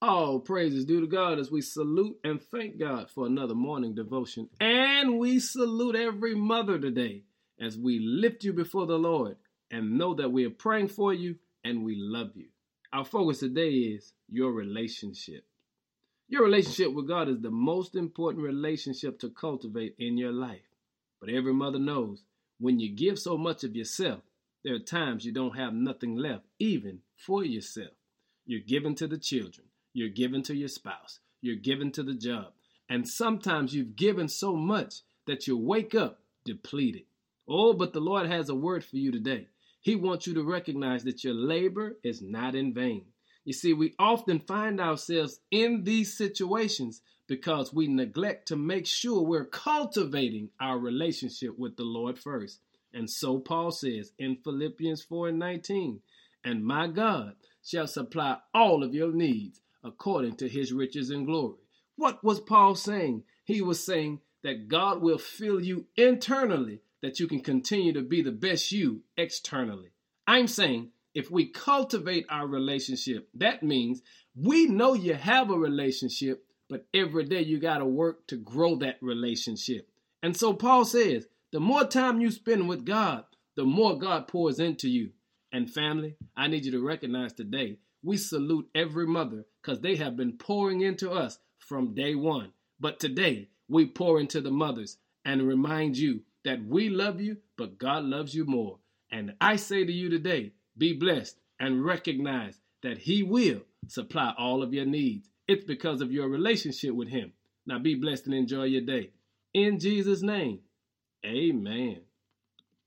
All praises due to God as we salute and thank God for another morning devotion. And we salute every mother today as we lift you before the Lord and know that we are praying for you and we love you. Our focus today is your relationship. Your relationship with God is the most important relationship to cultivate in your life. But every mother knows when you give so much of yourself, there are times you don't have nothing left, even for yourself. You're given to the children, you're given to your spouse, you're given to the job, and sometimes you've given so much that you wake up depleted. Oh, but the Lord has a word for you today. He wants you to recognize that your labor is not in vain. You see, we often find ourselves in these situations because we neglect to make sure we're cultivating our relationship with the Lord first. And so Paul says in Philippians 4 and 19, and my God shall supply all of your needs according to his riches and glory. What was Paul saying? He was saying that God will fill you internally that you can continue to be the best you externally. I'm saying if we cultivate our relationship, that means we know you have a relationship, but every day you got to work to grow that relationship. And so Paul says, the more time you spend with God, the more God pours into you. And family, I need you to recognize today, we salute every mother because they have been pouring into us from day one. But today, we pour into the mothers and remind you that we love you, but God loves you more. And I say to you today, be blessed and recognize that He will supply all of your needs. It's because of your relationship with Him. Now be blessed and enjoy your day. In Jesus' name, amen.